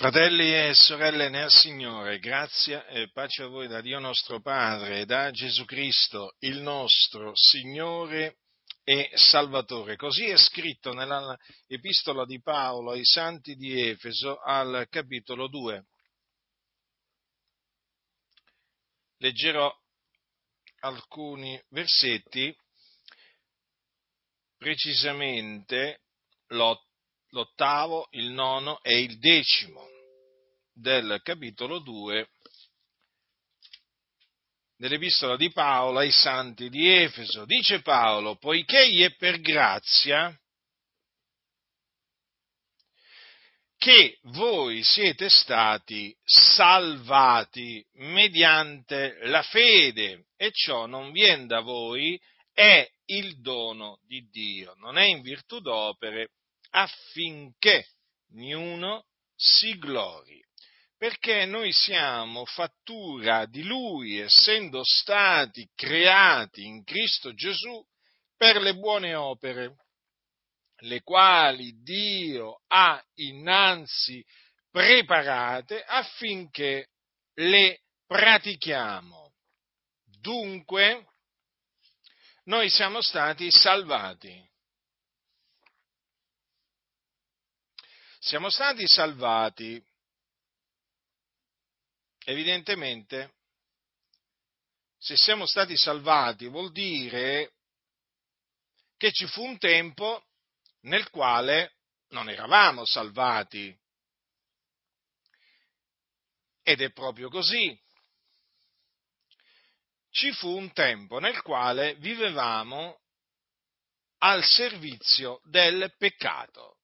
Fratelli e sorelle nel Signore, grazia e pace a voi da Dio nostro Padre e da Gesù Cristo, il nostro Signore e Salvatore. Così è scritto nella epistola di Paolo ai santi di Efeso al capitolo 2. Leggerò alcuni versetti, precisamente l'otto l'ottavo, il nono e il decimo del capitolo 2 dell'epistola di Paolo ai santi di Efeso. Dice Paolo, poiché gli è per grazia che voi siete stati salvati mediante la fede e ciò non viene da voi, è il dono di Dio, non è in virtù d'opere, affinché niuno si glori. Perché noi siamo fattura di Lui, essendo stati creati in Cristo Gesù per le buone opere, le quali Dio ha innanzi preparate affinché le pratichiamo. Dunque, noi siamo stati salvati Siamo stati salvati, evidentemente, se siamo stati salvati vuol dire che ci fu un tempo nel quale non eravamo salvati. Ed è proprio così. Ci fu un tempo nel quale vivevamo al servizio del peccato.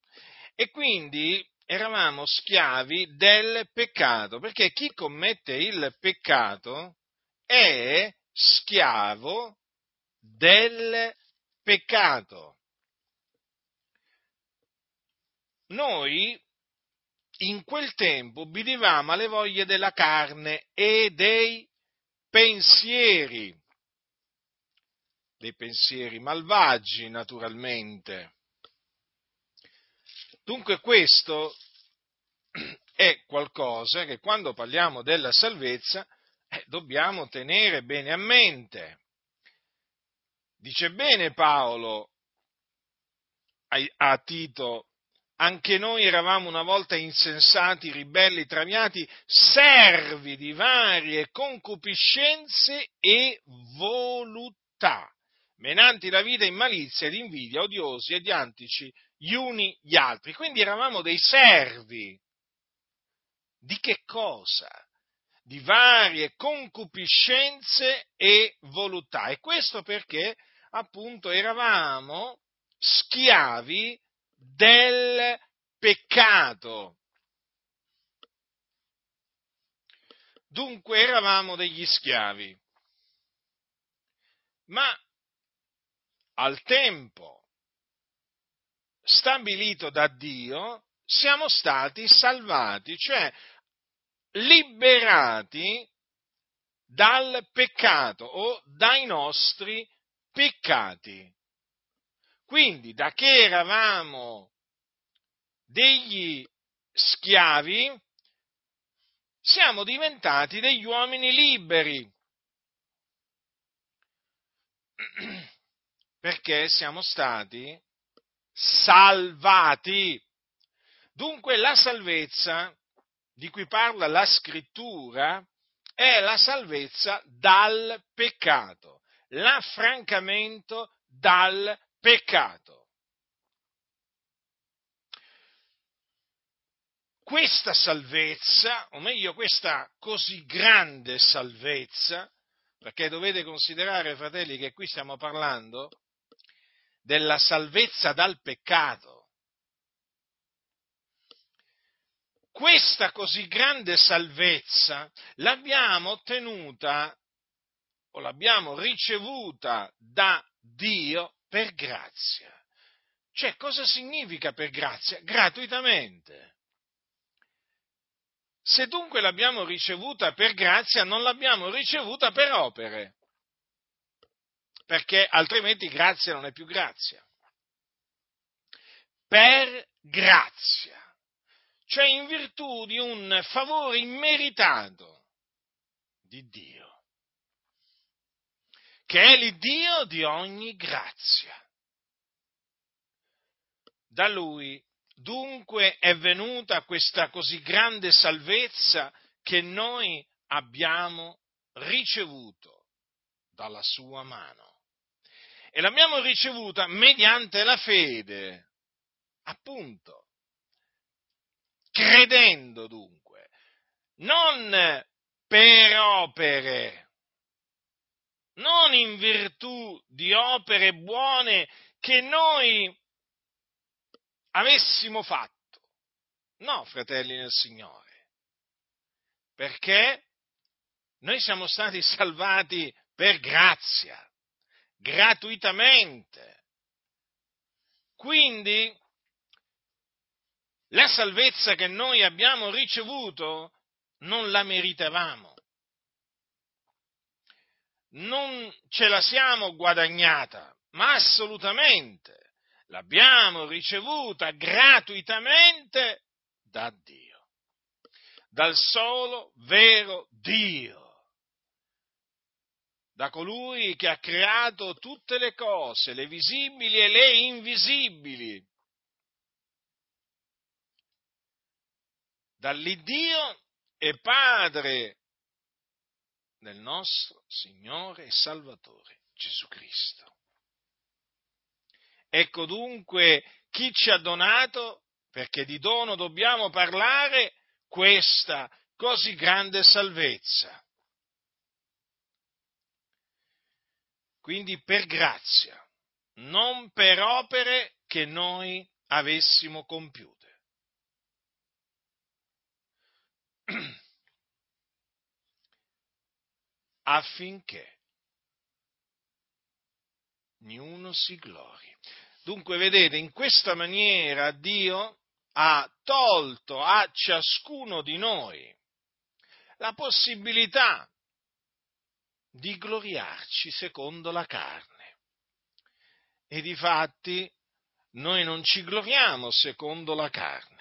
E quindi eravamo schiavi del peccato, perché chi commette il peccato è schiavo del peccato. Noi in quel tempo obbedivamo alle voglie della carne e dei pensieri, dei pensieri malvagi naturalmente. Dunque questo è qualcosa che quando parliamo della salvezza eh, dobbiamo tenere bene a mente. Dice bene Paolo a, Tito, anche noi eravamo una volta insensati, ribelli, traviati, servi di varie concupiscenze e voluttà, menanti la vita in malizia ed invidia, odiosi e diantici gli uni gli altri. Quindi eravamo dei servi. Di che cosa? Di varie concupiscenze e voluttà. E questo perché appunto eravamo schiavi del peccato. Dunque eravamo degli schiavi. Ma al tempo stabilito da Dio, siamo stati salvati, cioè liberati dal peccato o dai nostri peccati. Quindi, da che eravamo degli schiavi, siamo diventati degli uomini liberi. Perché siamo stati salvati. Dunque la salvezza di cui parla la scrittura è la salvezza dal peccato, l'affrancamento dal peccato. Questa salvezza, o meglio questa così grande salvezza, perché dovete considerare, fratelli, che qui stiamo parlando della salvezza dal peccato. Questa così grande salvezza l'abbiamo ottenuta o l'abbiamo ricevuta da Dio per grazia. Cioè, cosa significa per grazia? Gratuitamente. Se dunque l'abbiamo ricevuta per grazia, non l'abbiamo ricevuta per opere perché altrimenti grazia non è più grazia. Per grazia, cioè in virtù di un favore immeritato di Dio, che è l'Iddio di ogni grazia. Da Lui dunque è venuta questa così grande salvezza che noi abbiamo ricevuto dalla Sua mano. E l'abbiamo ricevuta mediante la fede, appunto. Credendo dunque, non per opere, non in virtù di opere buone che noi avessimo fatto. No, fratelli nel Signore, perché noi siamo stati salvati per grazia, gratuitamente. Quindi la salvezza che noi abbiamo ricevuto non la meritavamo, non ce la siamo guadagnata, ma assolutamente l'abbiamo ricevuta gratuitamente da Dio, dal solo vero Dio, da colui che ha creato tutte le cose, le visibili e le invisibili dall'Iddio e Padre del nostro Signore e Salvatore Gesù Cristo. Ecco dunque chi ci ha donato, perché di dono dobbiamo parlare, questa così grande salvezza. Quindi per grazia, non per opere che noi avessimo compiuto. affinché niuno si glori. Dunque, vedete, in questa maniera Dio ha tolto a ciascuno di noi la possibilità di gloriarci secondo la carne. E di fatti noi non ci gloriamo secondo la carne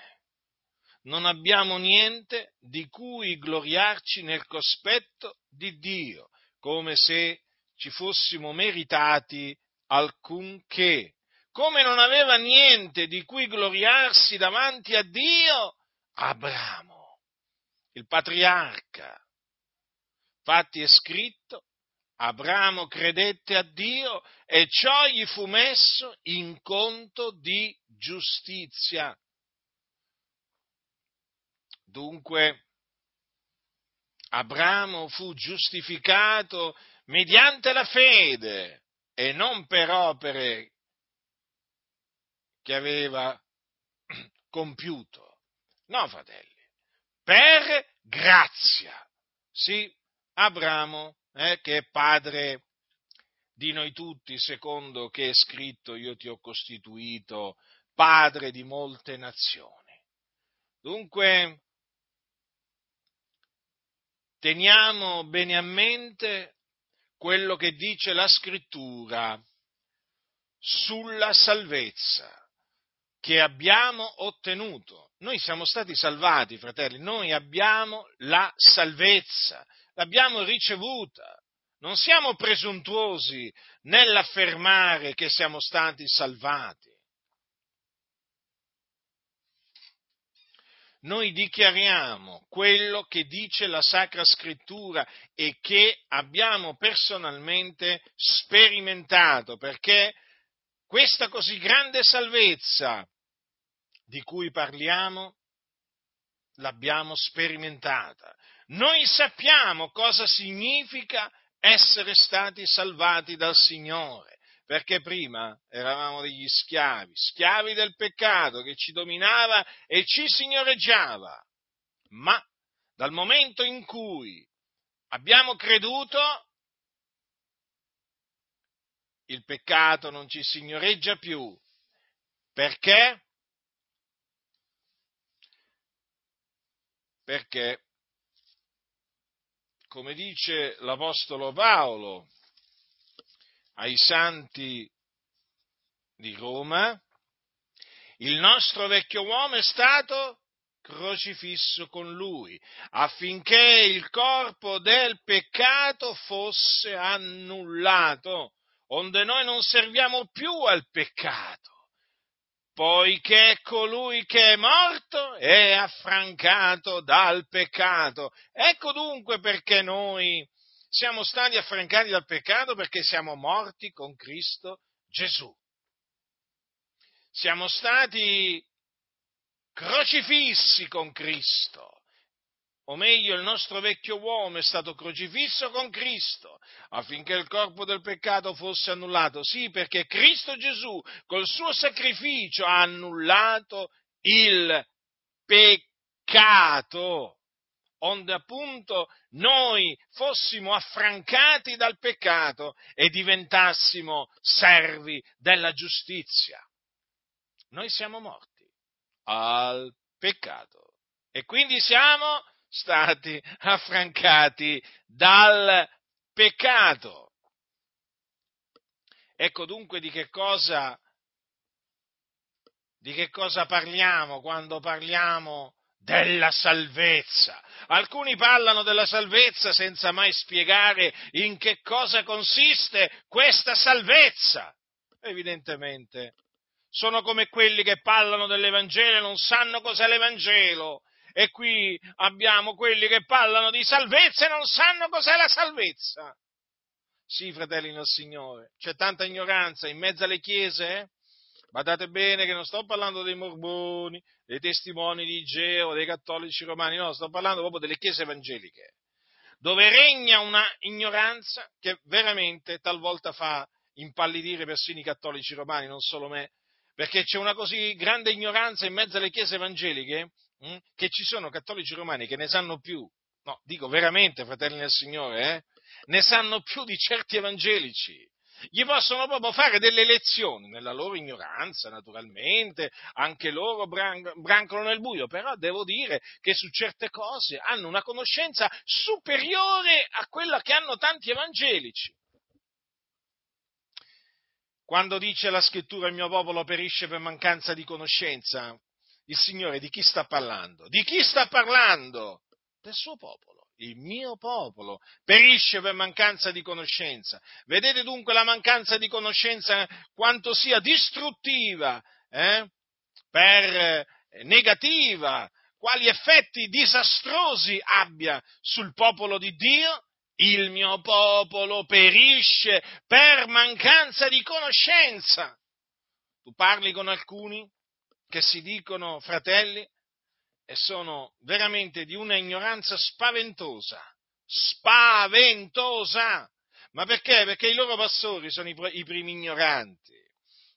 non abbiamo niente di cui gloriarci nel cospetto di Dio, come se ci fossimo meritati alcunché. Come non aveva niente di cui gloriarsi davanti a Dio Abramo, il patriarca. Infatti è scritto, Abramo credette a Dio e ciò gli fu messo in conto di giustizia. Dunque, Abramo fu giustificato mediante la fede e non per opere che aveva compiuto. No, fratelli, per grazia. Sì, Abramo, eh, che è padre di noi tutti, secondo che è scritto, io ti ho costituito padre di molte nazioni. Dunque, teniamo bene a mente quello che dice la scrittura sulla salvezza che abbiamo ottenuto. Noi siamo stati salvati, fratelli, noi abbiamo la salvezza, l'abbiamo ricevuta. Non siamo presuntuosi nell'affermare che siamo stati salvati. noi dichiariamo quello che dice la Sacra Scrittura e che abbiamo personalmente sperimentato, perché questa così grande salvezza di cui parliamo l'abbiamo sperimentata. Noi sappiamo cosa significa essere stati salvati dal Signore perché prima eravamo degli schiavi, schiavi del peccato che ci dominava e ci signoreggiava. Ma dal momento in cui abbiamo creduto, il peccato non ci signoreggia più. Perché? Perché, come dice l'Apostolo Paolo, ai santi di Roma, il nostro vecchio uomo è stato crocifisso con lui, affinché il corpo del peccato fosse annullato, onde noi non serviamo più al peccato poiché colui che è morto è affrancato dal peccato. Ecco dunque perché noi siamo stati affrancati dal peccato, perché siamo morti con Cristo Gesù. Siamo stati crocifissi con Cristo o meglio il nostro vecchio uomo è stato crocifisso con Cristo affinché il corpo del peccato fosse annullato. Sì, perché Cristo Gesù col suo sacrificio ha annullato il peccato, onde appunto noi fossimo affrancati dal peccato e diventassimo servi della giustizia. Noi siamo morti al peccato e quindi siamo stati affrancati dal peccato. Ecco dunque di che cosa, di che cosa parliamo quando parliamo della salvezza. Alcuni parlano della salvezza senza mai spiegare in che cosa consiste questa salvezza. Evidentemente sono come quelli che parlano dell'Evangelo e non sanno cos'è l'Evangelo e qui abbiamo quelli che parlano di salvezza e non sanno cos'è la salvezza. Sì, fratelli del Signore, c'è tanta ignoranza in mezzo alle chiese. Eh? Badate bene che non sto parlando dei morboni, dei testimoni di Geo, dei cattolici romani, no, sto parlando proprio delle chiese evangeliche, dove regna una ignoranza che veramente talvolta fa impallidire persino i cattolici romani, non solo me, perché c'è una così grande ignoranza in mezzo alle chiese evangeliche hm, che ci sono cattolici romani che ne sanno più, no, dico veramente, fratelli del Signore, eh, ne sanno più di certi evangelici. Gli possono proprio fare delle lezioni nella loro ignoranza, naturalmente, anche loro bran- brancano nel buio, però devo dire che su certe cose hanno una conoscenza superiore a quella che hanno tanti evangelici. Quando dice la scrittura il mio popolo perisce per mancanza di conoscenza, il Signore di chi sta parlando? Di chi sta parlando? Del suo popolo. Il mio popolo perisce per mancanza di conoscenza. Vedete dunque la mancanza di conoscenza quanto sia distruttiva, eh? per eh, negativa, quali effetti disastrosi abbia sul popolo di Dio il mio popolo perisce per mancanza di conoscenza. Tu parli con alcuni che si dicono fratelli e sono veramente di una ignoranza spaventosa, spaventosa. Ma perché? Perché i loro pastori sono i, i primi ignoranti.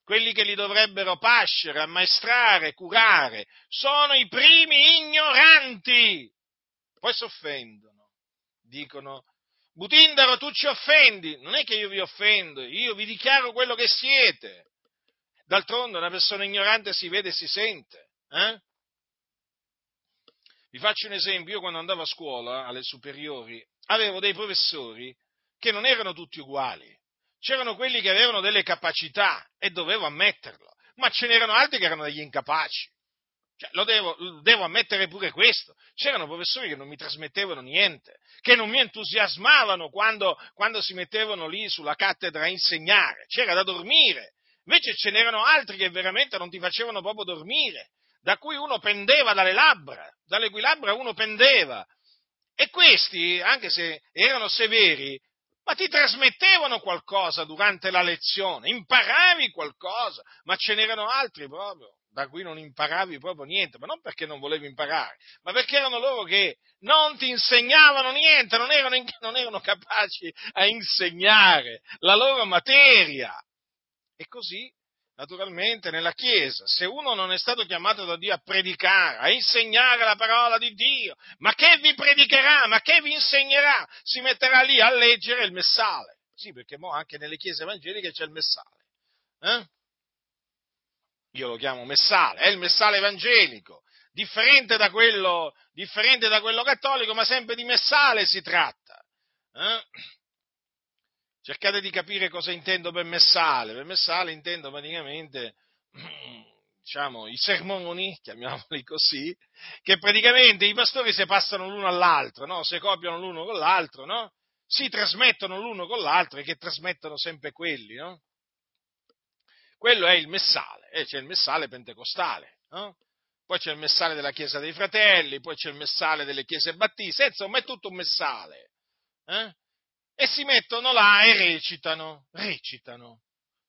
Quelli che li dovrebbero pascere, ammaestrare, curare, sono i primi ignoranti. Poi si offendono, dicono Butindaro, tu ci offendi. Non è che io vi offendo, io vi dichiaro quello che siete. D'altronde una persona ignorante si vede e si sente. Eh? Vi faccio un esempio, io quando andavo a scuola, alle superiori, avevo dei professori che non erano tutti uguali. C'erano quelli che avevano delle capacità e dovevo ammetterlo, ma ce n'erano altri che erano degli incapaci. Cioè, lo devo, devo, ammettere pure questo. C'erano professori che non mi trasmettevano niente, che non mi entusiasmavano quando, quando si mettevano lì sulla cattedra a insegnare. C'era da dormire. Invece ce n'erano altri che veramente non ti facevano proprio dormire, da cui uno pendeva dalle labbra, dalle cui labbra uno pendeva. E questi, anche se erano severi, ma ti trasmettevano qualcosa durante la lezione, imparavi qualcosa, ma ce n'erano altri proprio da cui non imparavi proprio niente, ma non perché non volevi imparare, ma perché erano loro che non ti insegnavano niente, non erano, non erano capaci a insegnare la loro materia. E così, naturalmente, nella Chiesa, se uno non è stato chiamato da Dio a predicare, a insegnare la parola di Dio, ma che vi predicherà, ma che vi insegnerà? Si metterà lì a leggere il messale. Sì, perché anche nelle chiese evangeliche c'è il messale. Eh? io lo chiamo messale, è il messale evangelico, differente da quello, differente da quello cattolico, ma sempre di messale si tratta. Eh? Cercate di capire cosa intendo per messale. Per messale intendo praticamente diciamo, i sermoni, chiamiamoli così, che praticamente i pastori si passano l'uno all'altro, no? si copiano l'uno con l'altro, no? si trasmettono l'uno con l'altro e che trasmettono sempre quelli. No? Quello è il messale, e c'è il messale pentecostale, no? poi c'è il messale della Chiesa dei Fratelli, poi c'è il messale delle Chiese Battiste, insomma è tutto un messale. Eh? E si mettono là e recitano, recitano.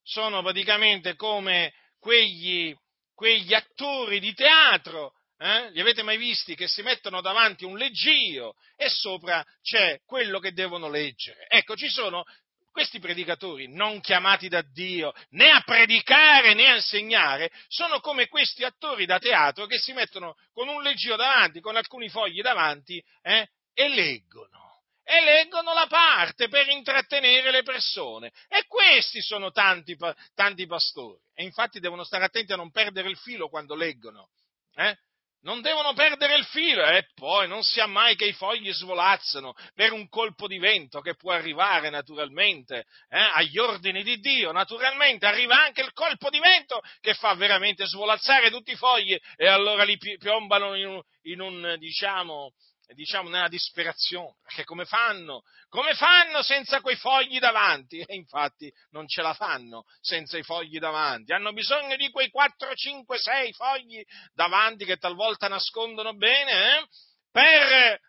Sono praticamente come quegli, quegli attori di teatro eh? Li avete mai visti che si mettono davanti un leggio e sopra c'è quello che devono leggere? Ecco, ci sono questi predicatori non chiamati da Dio né a predicare né a insegnare, sono come questi attori da teatro che si mettono con un leggio davanti, con alcuni fogli davanti eh, e leggono. E leggono la parte per intrattenere le persone. E questi sono tanti, tanti pastori. E infatti devono stare attenti a non perdere il filo quando leggono. Eh? non devono perdere il filo e poi non sia mai che i fogli svolazzano per un colpo di vento che può arrivare naturalmente eh, agli ordini di Dio, naturalmente arriva anche il colpo di vento che fa veramente svolazzare tutti i fogli e allora li piombano in un, in un diciamo, diciamo, nella disperazione, perché come fanno? Come fanno senza quei fogli davanti? E infatti non ce la fanno senza i fogli davanti, hanno bisogno di quei 4, 5, 6 fogli davanti che talvolta nascondono bene, eh? per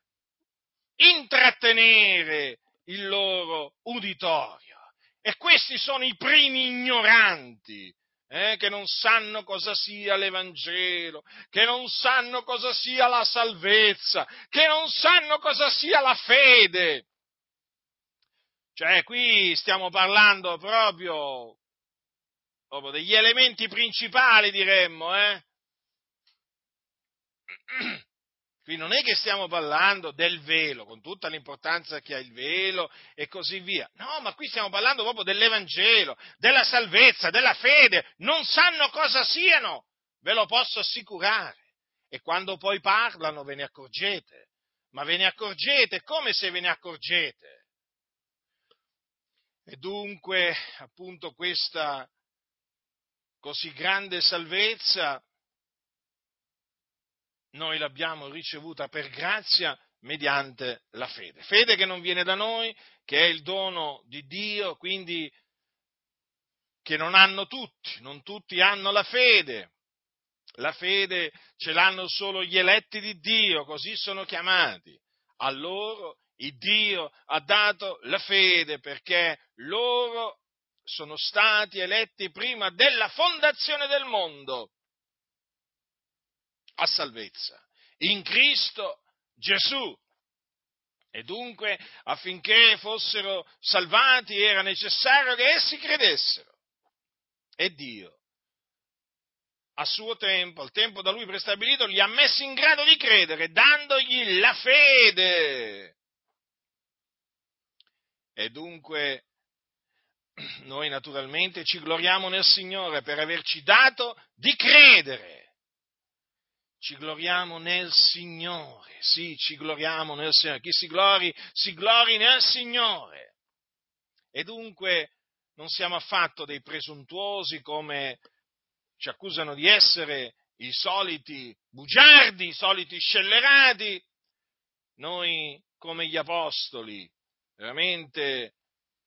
intrattenere il loro uditorio. E questi sono i primi ignoranti eh, che non sanno cosa sia l'Evangelo, che non sanno cosa sia la salvezza, che non sanno cosa sia la fede. Cioè, qui stiamo parlando proprio, proprio degli elementi principali, diremmo, eh? Qui non è che stiamo parlando del velo, con tutta l'importanza che ha il velo e così via. No, ma qui stiamo parlando proprio dell'Evangelo, della salvezza, della fede. Non sanno cosa siano, ve lo posso assicurare. E quando poi parlano ve ne accorgete. Ma ve ne accorgete come se ve ne accorgete. E dunque, appunto, questa così grande salvezza noi l'abbiamo ricevuta per grazia mediante la fede. Fede che non viene da noi, che è il dono di Dio, quindi che non hanno tutti, non tutti hanno la fede. La fede ce l'hanno solo gli eletti di Dio, così sono chiamati. A loro il Dio ha dato la fede perché loro sono stati eletti prima della fondazione del mondo a salvezza, in Cristo Gesù. E dunque affinché fossero salvati era necessario che essi credessero. E Dio, a suo tempo, al tempo da lui prestabilito, li ha messi in grado di credere, dandogli la fede. E dunque noi naturalmente ci gloriamo nel Signore per averci dato di credere ci gloriamo nel Signore, sì, ci gloriamo nel Signore. Chi si glori, si glori nel Signore. E dunque non siamo affatto dei presuntuosi come ci accusano di essere i soliti bugiardi, i soliti scellerati. Noi, come gli apostoli, veramente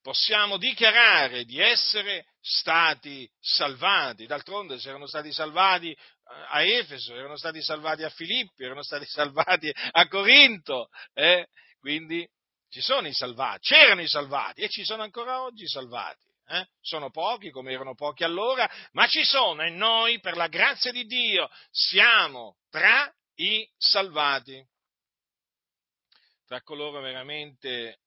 possiamo dichiarare di essere stati salvati. D'altronde, se erano stati salvati a Efeso, erano stati salvati a Filippi, erano stati salvati a Corinto, eh? quindi ci sono i salvati, c'erano i salvati e ci sono ancora oggi i salvati. Eh? Sono pochi come erano pochi allora, ma ci sono e noi per la grazia di Dio siamo tra i salvati, tra coloro veramente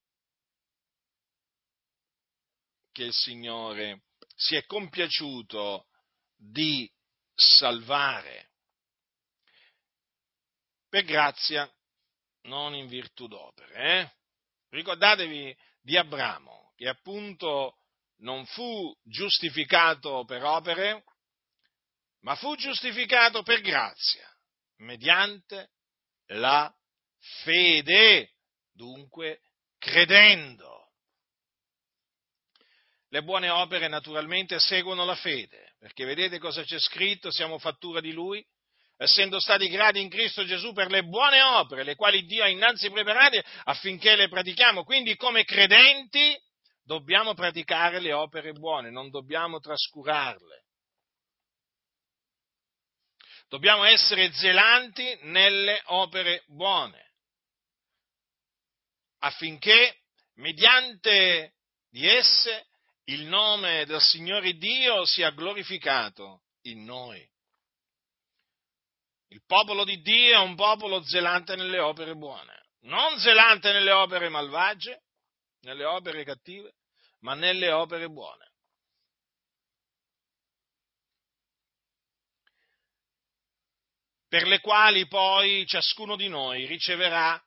che il Signore si è compiaciuto di salvare. Per grazia, non in virtù d'opere. Eh? Ricordatevi di Abramo, che appunto non fu giustificato per opere, ma fu giustificato per grazia, mediante la fede, dunque credendo. Le buone opere naturalmente seguono la fede Perché vedete cosa c'è scritto? Siamo fattura di Lui, essendo stati creati in Cristo Gesù per le buone opere, le quali Dio ha innanzi preparate affinché le pratichiamo. Quindi come credenti dobbiamo praticare le opere buone, non dobbiamo trascurarle. Dobbiamo essere zelanti nelle opere buone, affinché mediante di esse il nome del Signore Dio sia glorificato in noi. Il popolo di Dio è un popolo zelante nelle opere buone, non zelante nelle opere malvagie, nelle opere cattive, ma nelle opere buone. Per le quali poi ciascuno di noi riceverà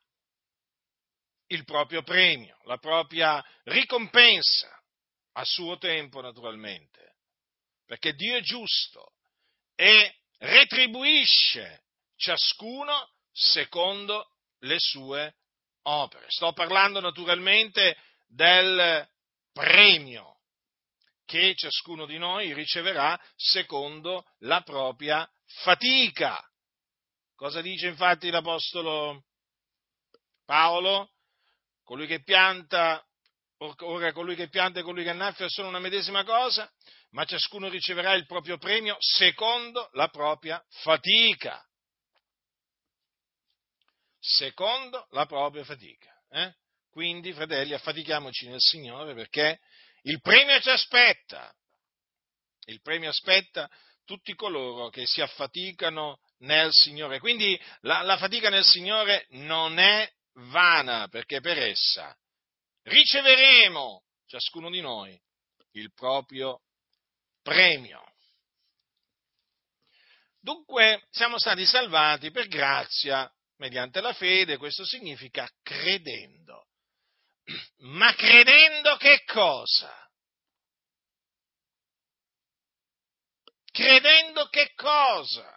il proprio premio, la propria ricompensa, a suo tempo naturalmente, perché Dio è giusto e retribuisce ciascuno secondo le sue opere. Sto parlando naturalmente del premio che ciascuno di noi riceverà secondo la propria fatica. Cosa dice infatti l'Apostolo Paolo? Colui che pianta, ora colui che pianta e colui che annaffia sono una medesima cosa, ma ciascuno riceverà il proprio premio secondo la propria fatica. Secondo la propria fatica. Eh? Quindi, fratelli, affatichiamoci nel Signore perché il premio ci aspetta. Il premio aspetta tutti coloro che si affaticano nel Signore. Quindi la, la fatica nel Signore non è vana, perché per essa riceveremo ciascuno di noi il proprio premio. Dunque siamo stati salvati per grazia mediante la fede, questo significa credendo. Ma credendo che cosa? Credendo che cosa?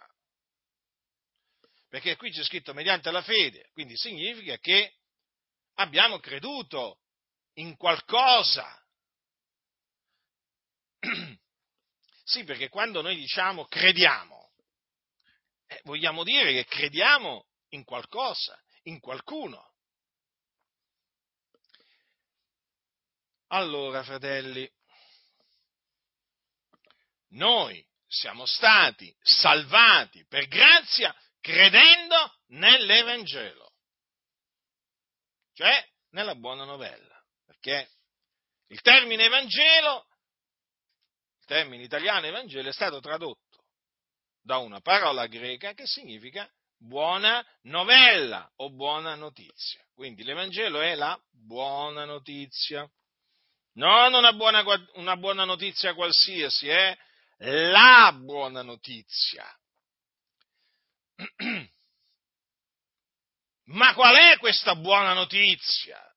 Perché qui c'è scritto mediante la fede, quindi significa che abbiamo creduto in qualcosa. Sì, perché quando noi diciamo crediamo, eh, vogliamo dire che crediamo in qualcosa, in qualcuno. Allora, fratelli, noi siamo stati salvati per grazia credendo nell'Evangelo, cioè nella buona novella, perché il termine Evangelo, il termine italiano Evangelo è stato tradotto da una parola greca che significa buona novella o buona notizia. Quindi l'Evangelo è la buona notizia, non una buona, una buona notizia qualsiasi, è la buona notizia. Ma qual è questa buona notizia?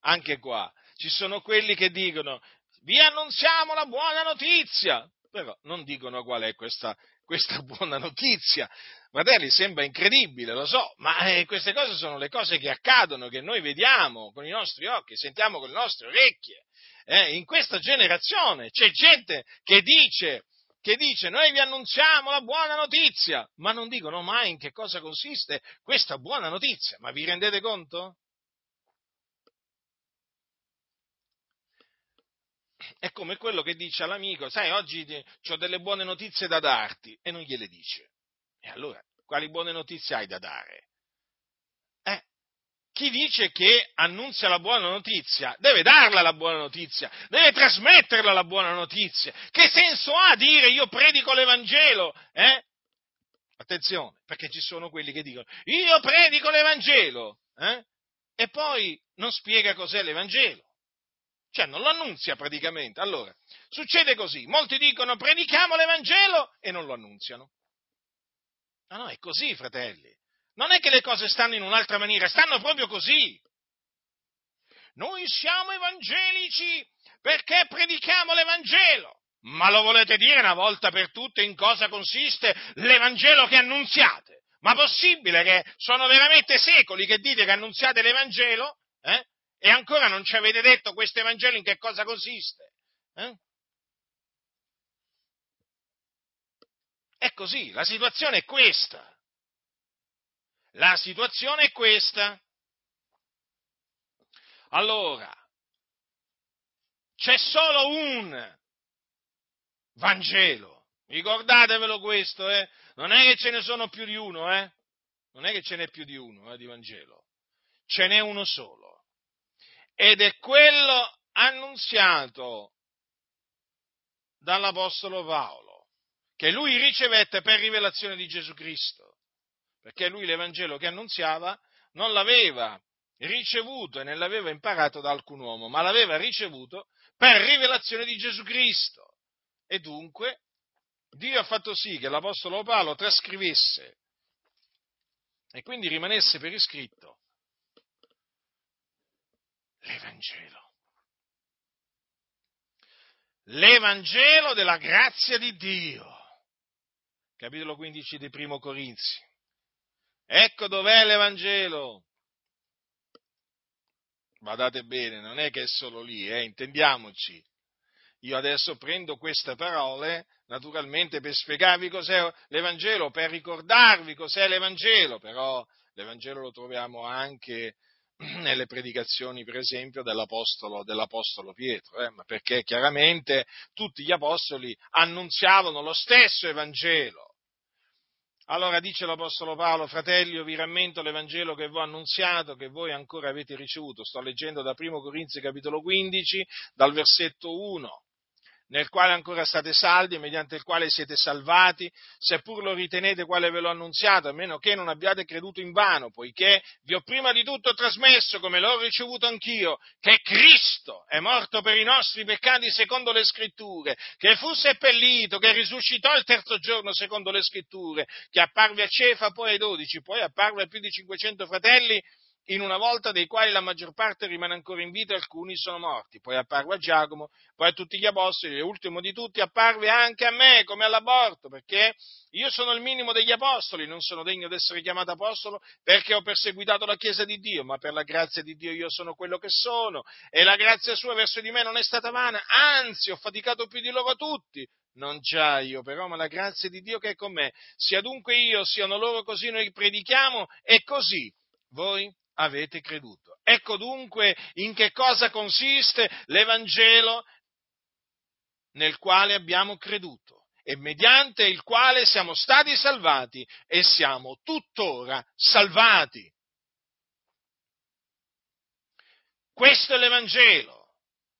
Anche qua ci sono quelli che dicono vi annunziamo la buona notizia, però non dicono qual è questa, questa buona notizia. Fratelli, sembra incredibile, lo so, ma eh, queste cose sono le cose che accadono, che noi vediamo con i nostri occhi, sentiamo con le nostre orecchie. Eh, in questa generazione c'è gente che dice che dice noi vi annunziamo la buona notizia, ma non dicono mai in che cosa consiste questa buona notizia. Ma vi rendete conto? È come quello che dice all'amico, sai, oggi ho delle buone notizie da darti e non gliele dice. E allora, quali buone notizie hai da dare? chi dice che annunzia la buona notizia deve darla la buona notizia, deve trasmetterla la buona notizia. Che senso ha dire io predico l'Evangelo? Eh? Attenzione, perché ci sono quelli che dicono io predico l'Evangelo eh? e poi non spiega cos'è l'Evangelo. Cioè non lo annunzia praticamente. Allora, succede così, molti dicono predichiamo l'Evangelo e non lo annunziano. No, no, è così, fratelli. Non è che le cose stanno in un'altra maniera, stanno proprio così. Noi siamo evangelici perché predichiamo l'Evangelo. Ma lo volete dire una volta per tutte in cosa consiste l'Evangelo che annunziate? Ma possibile che sono veramente secoli che dite che annunziate l'Evangelo? Eh? E ancora non ci avete detto questo Evangelo in che cosa consiste? Eh? così, la situazione è questa. La situazione è questa. Allora, c'è solo un Vangelo. Ricordatevelo questo, eh? Non è che ce ne sono più di uno, eh? Non è che ce n'è più di uno eh, di Vangelo. Ce n'è uno solo. Ed è quello annunziato dall'Apostolo Paolo, che lui ricevette per rivelazione di Gesù Cristo, perché lui l'Evangelo che annunziava non l'aveva ricevuto e ne l'aveva imparato da alcun uomo, ma l'aveva ricevuto per rivelazione di Gesù Cristo. E dunque Dio ha fatto sì che l'Apostolo Paolo trascrivesse e quindi rimanesse per iscritto l'Evangelo. L'Evangelo della grazia di Dio. Capitolo 15 di Primo Corinzi. Ecco dov'è l'Evangelo. Badate bene, non è che è solo lì, eh, intendiamoci. Io adesso prendo queste parole naturalmente per spiegarvi cos'è l'Evangelo, per ricordarvi cos'è l'Evangelo, però l'Evangelo lo troviamo anche nelle predicazioni, per esempio, dell'Apostolo, dell'Apostolo Pietro, eh, perché chiaramente tutti gli Apostoli annunziavano lo stesso Evangelo. Allora dice l'Apostolo Paolo, fratelli, io vi rammento l'Evangelo che vi ho annunziato, che voi ancora avete ricevuto. Sto leggendo da 1 Corinzi capitolo 15, dal versetto 1 nel quale ancora state saldi, mediante il quale siete salvati, seppur lo ritenete quale ve l'ho annunziato, a meno che non abbiate creduto in vano, poiché vi ho prima di tutto trasmesso, come l'ho ricevuto anch'io, che Cristo è morto per i nostri peccati secondo le scritture, che fu seppellito, che risuscitò il terzo giorno secondo le scritture, che apparve a Cefa, poi ai dodici, poi apparve a più di 500 fratelli, in una volta dei quali la maggior parte rimane ancora in vita e alcuni sono morti. Poi apparve a Giacomo, poi a tutti gli apostoli e ultimo di tutti apparve anche a me come all'aborto, perché io sono il minimo degli apostoli, non sono degno di essere chiamato apostolo perché ho perseguitato la Chiesa di Dio, ma per la grazia di Dio io sono quello che sono e la grazia sua verso di me non è stata vana, anzi ho faticato più di loro tutti. Non già io, però, ma la grazia di Dio che è con me. Sia dunque io, siano loro così noi predichiamo e così voi avete creduto. Ecco dunque in che cosa consiste l'Evangelo nel quale abbiamo creduto e mediante il quale siamo stati salvati e siamo tuttora salvati. Questo è l'Evangelo,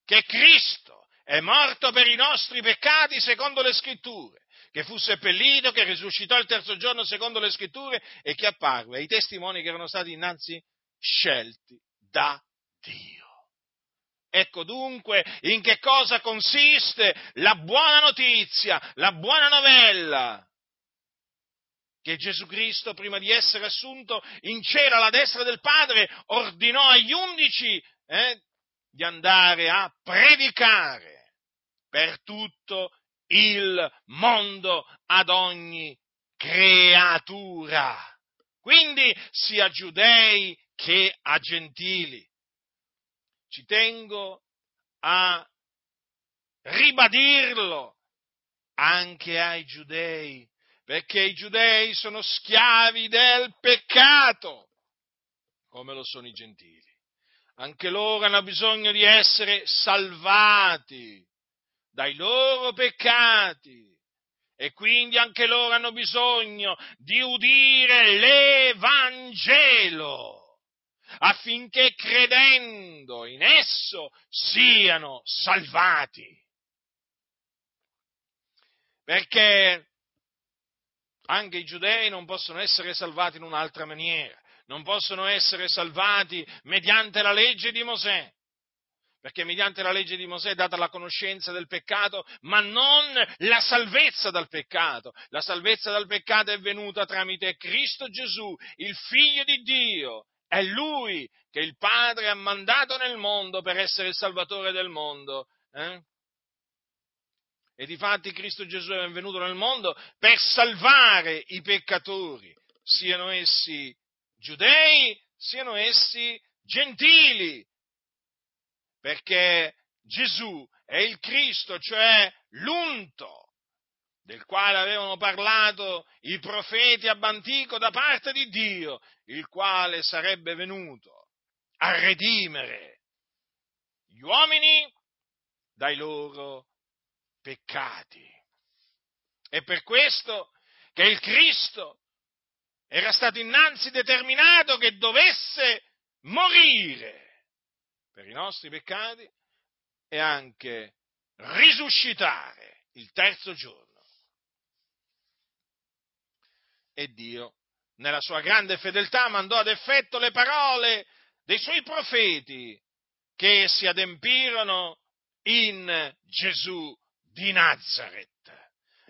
che Cristo è morto per i nostri peccati secondo le scritture, che fu seppellito, che risuscitò il terzo giorno secondo le scritture e che apparve ai testimoni che erano stati innanzi scelti da Dio. Ecco dunque in che cosa consiste la buona notizia, la buona novella, che Gesù Cristo, prima di essere assunto in cielo alla destra del Padre, ordinò agli undici eh, di andare a predicare per tutto il mondo ad ogni creatura. Quindi sia giudei che a gentili. Ci tengo a ribadirlo anche ai giudei, perché i giudei sono schiavi del peccato, come lo sono i gentili. Anche loro hanno bisogno di essere salvati dai loro peccati e quindi anche loro hanno bisogno di udire l'Evangelo affinché credendo in esso siano salvati. Perché anche i giudei non possono essere salvati in un'altra maniera, non possono essere salvati mediante la legge di Mosè, perché mediante la legge di Mosè è data la conoscenza del peccato, ma non la salvezza dal peccato. La salvezza dal peccato è venuta tramite Cristo Gesù, il Figlio di Dio, è Lui che il Padre ha mandato nel mondo per essere il Salvatore del mondo. Eh? E difatti Cristo Gesù è venuto nel mondo per salvare i peccatori, siano essi giudei, siano essi gentili, perché Gesù è il Cristo, cioè l'unto del quale avevano parlato i profeti ab da parte di Dio, il quale sarebbe venuto a redimere gli uomini dai loro peccati. È per questo che il Cristo era stato innanzi determinato che dovesse morire per i nostri peccati e anche risuscitare il terzo giorno. E Dio, nella sua grande fedeltà, mandò ad effetto le parole dei suoi profeti che si adempirono in Gesù di Nazareth.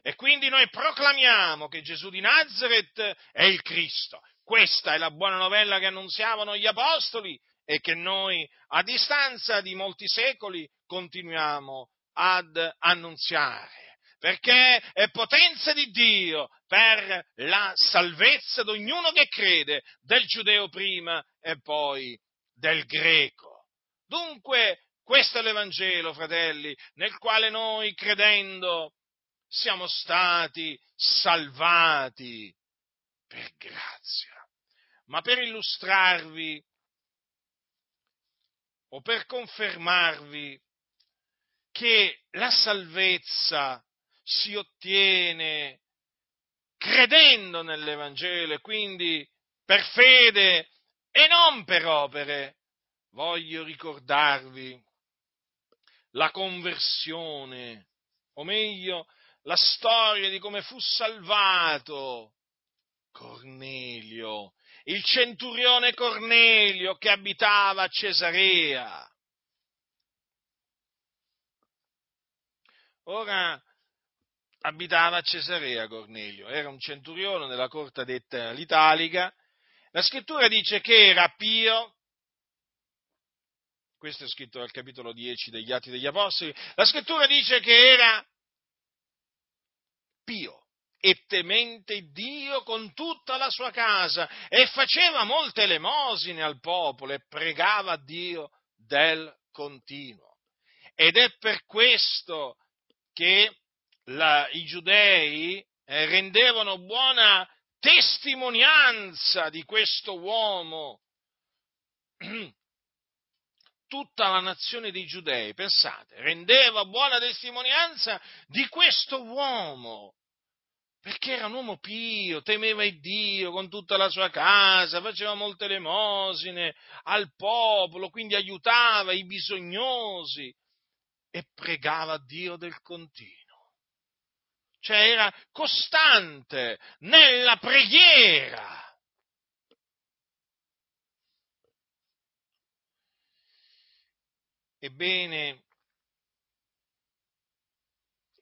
E quindi noi proclamiamo che Gesù di Nazareth è il Cristo. Questa è la buona novella che annunziavano gli Apostoli e che noi, a distanza di molti secoli, continuiamo ad annunziare. Perché è potenza di Dio per la salvezza di ognuno che crede, del giudeo prima e poi del greco. Dunque, questo è l'Evangelo, fratelli, nel quale noi, credendo, siamo stati salvati per grazia. Ma per illustrarvi o per confermarvi che la salvezza si ottiene credendo nell'Evangelo e quindi per fede e non per opere, voglio ricordarvi la conversione, o meglio, la storia di come fu salvato Cornelio, il centurione Cornelio che abitava a Cesarea. Ora abitava a Cesarea Cornelio, era un centurione della corte detta l'Italica. La scrittura dice che era pio, questo è scritto nel capitolo 10 degli Atti degli Apostoli, la scrittura dice che era pio e temente Dio con tutta la sua casa e faceva molte elemosine al popolo e pregava Dio del continuo. Ed è per questo che la, i giudei eh, rendevano buona testimonianza di questo uomo. Tutta la nazione dei giudei, pensate, rendeva buona testimonianza di questo uomo perché era un uomo pio, temeva il Dio con tutta la sua casa, faceva molte elemosine al popolo, quindi aiutava i bisognosi e pregava Dio del continuo. Cioè era costante nella preghiera. Ebbene,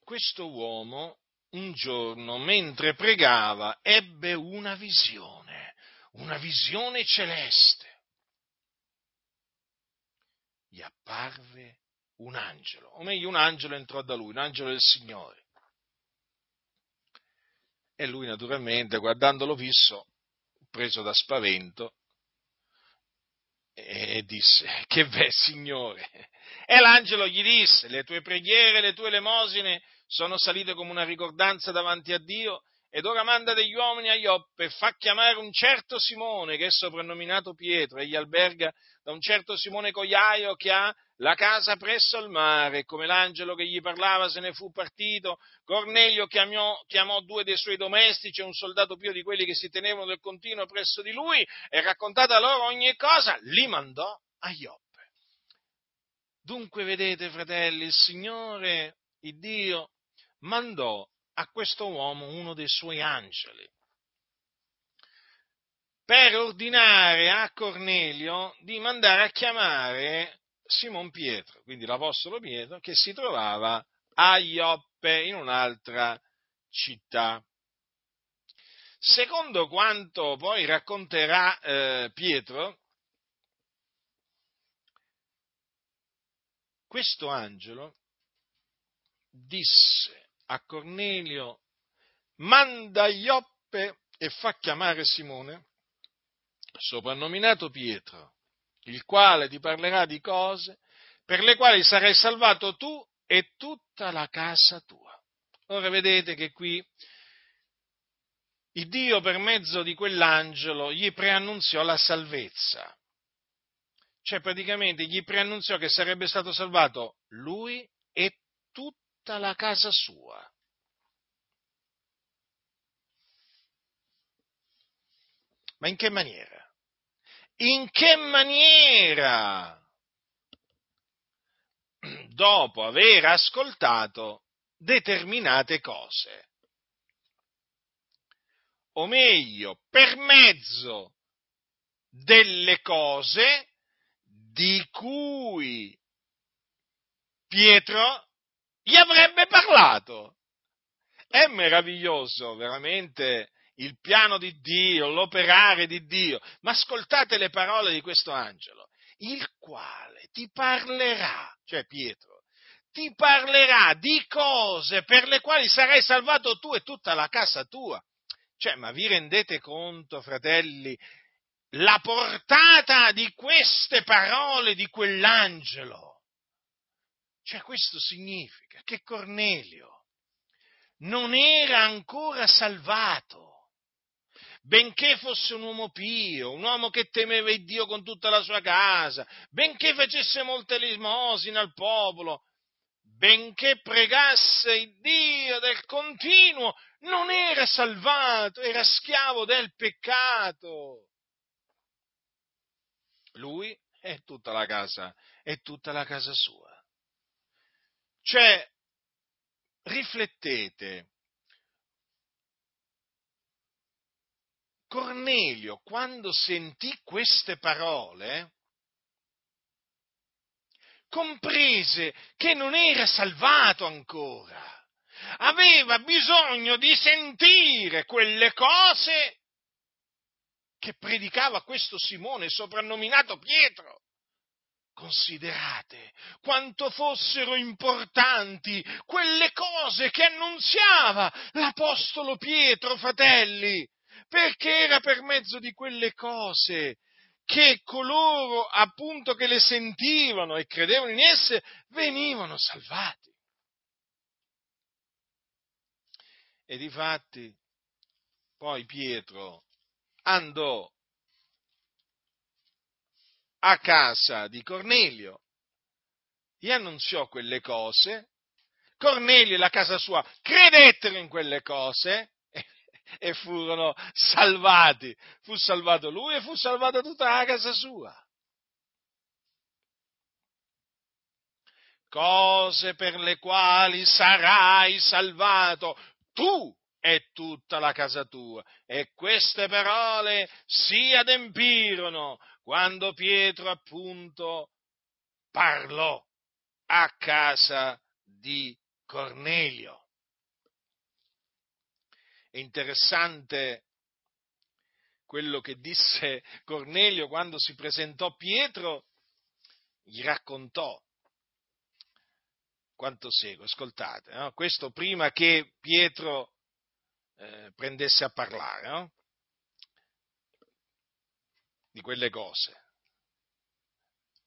questo uomo un giorno, mentre pregava, ebbe una visione, una visione celeste. Gli apparve un angelo, o meglio un angelo entrò da lui, un angelo del Signore. E lui naturalmente, guardandolo fisso, preso da spavento, e disse, che v'è Signore? E l'angelo gli disse, le tue preghiere, le tue elemosine sono salite come una ricordanza davanti a Dio ed ora manda degli uomini a Ioppe e fa chiamare un certo Simone che è soprannominato Pietro, egli alberga da un certo Simone Cogliaio che ha la casa presso al mare, come l'angelo che gli parlava se ne fu partito, Cornelio chiamò, chiamò due dei suoi domestici e un soldato più di quelli che si tenevano del continuo presso di lui e raccontata loro ogni cosa, li mandò a Ioppe. Dunque vedete, fratelli, il Signore, il Dio, mandò a questo uomo uno dei suoi angeli per ordinare a Cornelio di mandare a chiamare Simon Pietro, quindi l'Apostolo Pietro, che si trovava a Ioppe in un'altra città. Secondo quanto poi racconterà eh, Pietro, questo angelo disse a Cornelio, manda Ioppe e fa chiamare Simone, soprannominato Pietro, il quale ti parlerà di cose per le quali sarai salvato tu e tutta la casa tua. Ora vedete che qui il Dio per mezzo di quell'angelo gli preannunziò la salvezza. Cioè praticamente gli preannunziò che sarebbe stato salvato lui e tutta la casa sua. Ma in che maniera? In che maniera? Dopo aver ascoltato determinate cose. O meglio, per mezzo delle cose di cui Pietro gli avrebbe parlato. È meraviglioso, veramente, il piano di Dio, l'operare di Dio, ma ascoltate le parole di questo angelo, il quale ti parlerà, cioè Pietro, ti parlerà di cose per le quali sarai salvato tu e tutta la casa tua. Cioè, ma vi rendete conto, fratelli, la portata di queste parole di quell'angelo? Cioè, questo significa che Cornelio non era ancora salvato benché fosse un uomo pio, un uomo che temeva il Dio con tutta la sua casa, benché facesse molte limosine al popolo, benché pregasse il Dio del continuo, non era salvato, era schiavo del peccato. Lui e tutta la casa, e tutta la casa sua. Cioè, riflettete, Cornelio, quando sentì queste parole, comprese che non era salvato ancora. Aveva bisogno di sentire quelle cose che predicava questo Simone, soprannominato Pietro. Considerate quanto fossero importanti quelle cose che annunziava l'Apostolo Pietro, fratelli perché era per mezzo di quelle cose che coloro appunto che le sentivano e credevano in esse venivano salvati. E difatti poi Pietro andò a casa di Cornelio, gli annunziò quelle cose, Cornelio e la casa sua credettero in quelle cose e furono salvati. Fu salvato lui e fu salvata tutta la casa sua. Cose per le quali sarai salvato tu e tutta la casa tua. E queste parole si adempirono quando Pietro appunto parlò a casa di Cornelio. È interessante quello che disse Cornelio quando si presentò Pietro, gli raccontò quanto segue, ascoltate, no? questo prima che Pietro eh, prendesse a parlare no? di quelle cose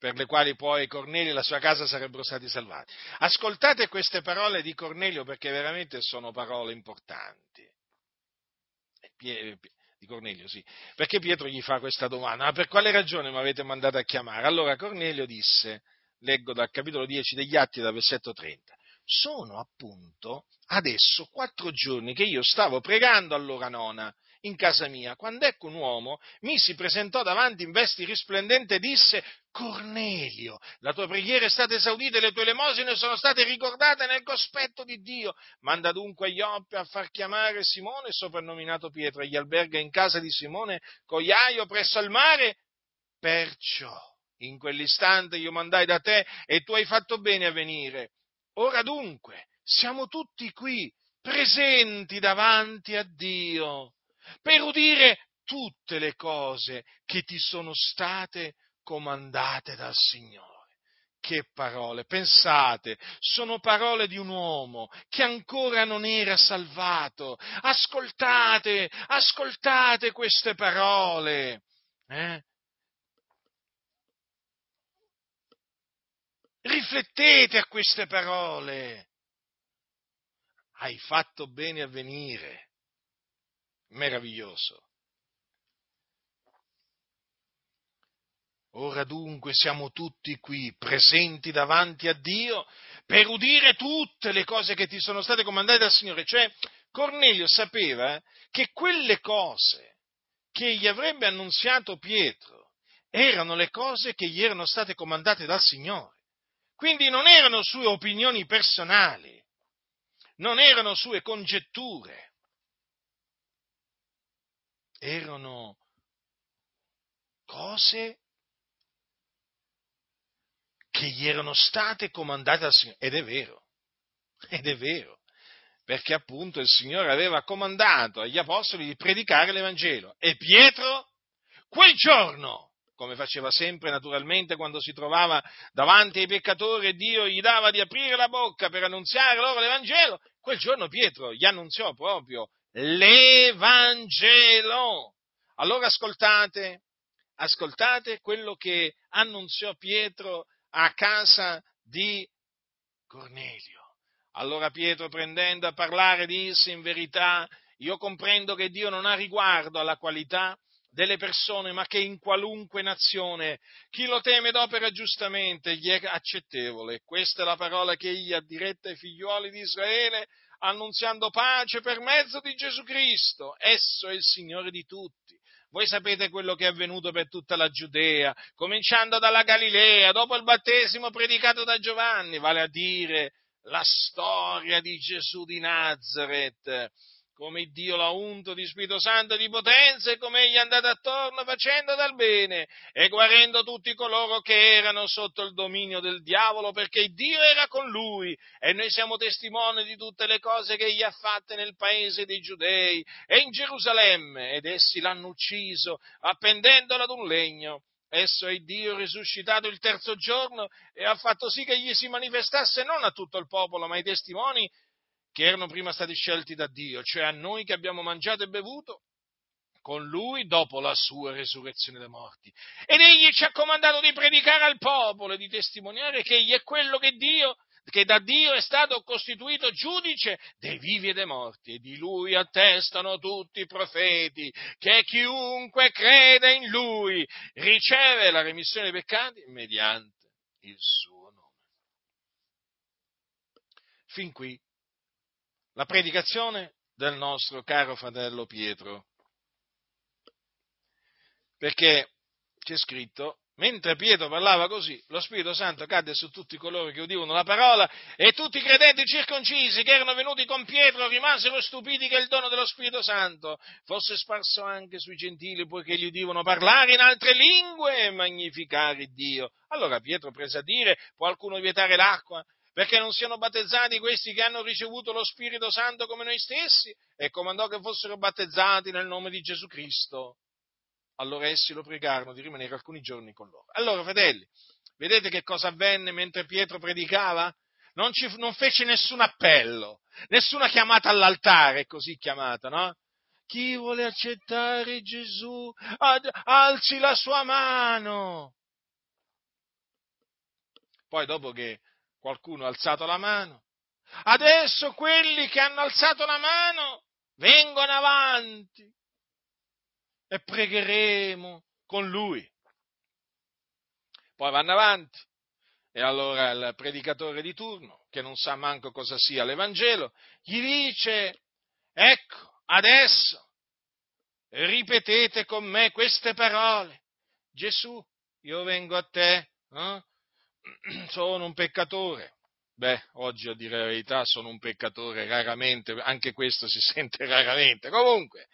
per le quali poi Cornelio e la sua casa sarebbero stati salvati. Ascoltate queste parole di Cornelio perché veramente sono parole importanti di Cornelio, sì, perché Pietro gli fa questa domanda, ma per quale ragione mi avete mandato a chiamare? Allora Cornelio disse, leggo dal capitolo 10 degli Atti, dal versetto 30, sono appunto adesso quattro giorni che io stavo pregando all'ora nona in casa mia, quando ecco un uomo mi si presentò davanti in vesti risplendente e disse, Cornelio, la tua preghiera è stata esaudita e le tue elemosine sono state ricordate nel cospetto di Dio. Manda dunque Ioppe a far chiamare Simone, soprannominato Pietro, e gli alberga in casa di Simone Cogliaio presso al mare. Perciò in quell'istante io mandai da te e tu hai fatto bene a venire. Ora dunque siamo tutti qui, presenti davanti a Dio per udire tutte le cose che ti sono state comandate dal Signore. Che parole, pensate, sono parole di un uomo che ancora non era salvato. Ascoltate, ascoltate queste parole. Eh? Riflettete a queste parole. hai fatto bene a venire. Meraviglioso. Ora dunque siamo tutti qui presenti davanti a Dio per udire tutte le cose che ti sono state comandate dal Signore. Cioè, Cornelio sapeva che quelle cose che gli avrebbe annunziato Pietro erano le cose che gli erano state comandate dal Signore. Quindi non erano sue opinioni personali, non erano sue congetture, erano cose che gli erano state comandate dal Signore. Ed è vero, ed è vero, perché appunto il Signore aveva comandato agli apostoli di predicare l'Evangelo. E Pietro, quel giorno, come faceva sempre naturalmente quando si trovava davanti ai peccatori e Dio gli dava di aprire la bocca per annunziare loro l'Evangelo, quel giorno Pietro gli annunziò proprio l'Evangelo. Allora ascoltate, ascoltate quello che annunziò Pietro a casa di Cornelio. Allora Pietro prendendo a parlare disse in verità, io comprendo che Dio non ha riguardo alla qualità delle persone, ma che in qualunque nazione chi lo teme ed opera giustamente gli è accettevole. Questa è la parola che egli ha diretta ai figliuoli di Israele, annunziando pace per mezzo di Gesù Cristo. Esso è il Signore di tutti. Voi sapete quello che è avvenuto per tutta la Giudea, cominciando dalla Galilea, dopo il battesimo predicato da Giovanni, vale a dire la storia di Gesù di Nazareth come Dio l'ha unto di Spirito Santo e di potenza e come egli è andato attorno facendo del bene e guarendo tutti coloro che erano sotto il dominio del diavolo perché Dio era con lui e noi siamo testimoni di tutte le cose che egli ha fatte nel paese dei giudei e in Gerusalemme ed essi l'hanno ucciso appendendolo ad un legno. Esso è Dio risuscitato il terzo giorno e ha fatto sì che gli si manifestasse non a tutto il popolo, ma ai testimoni che erano prima stati scelti da Dio, cioè a noi che abbiamo mangiato e bevuto con lui dopo la sua resurrezione dai morti. Ed egli ci ha comandato di predicare al popolo e di testimoniare che egli è quello che Dio che da Dio è stato costituito giudice dei vivi e dei morti, e di lui attestano tutti i profeti, che chiunque crede in lui riceve la remissione dei peccati mediante il suo nome. Fin qui la predicazione del nostro caro fratello Pietro. Perché c'è scritto, mentre Pietro parlava così, lo Spirito Santo cadde su tutti coloro che udivano la parola e tutti i credenti circoncisi che erano venuti con Pietro rimasero stupiti che il dono dello Spirito Santo fosse sparso anche sui gentili poiché gli udivano parlare in altre lingue e magnificare Dio. Allora Pietro prese a dire, può qualcuno vietare l'acqua? Perché non siano battezzati questi che hanno ricevuto lo Spirito Santo come noi stessi, e comandò che fossero battezzati nel nome di Gesù Cristo. Allora essi lo pregarono di rimanere alcuni giorni con loro. Allora, fratelli, vedete che cosa avvenne mentre Pietro predicava? Non, ci, non fece nessun appello, nessuna chiamata all'altare, così chiamata, no? Chi vuole accettare Gesù, ad, alzi la sua mano. Poi dopo che Qualcuno ha alzato la mano. Adesso quelli che hanno alzato la mano vengono avanti e pregheremo con lui. Poi vanno avanti e allora il predicatore di turno, che non sa manco cosa sia l'Evangelo, gli dice, ecco, adesso ripetete con me queste parole. Gesù, io vengo a te, eh? sono un peccatore. Beh, oggi a dire la verità sono un peccatore, raramente, anche questo si sente raramente. Comunque,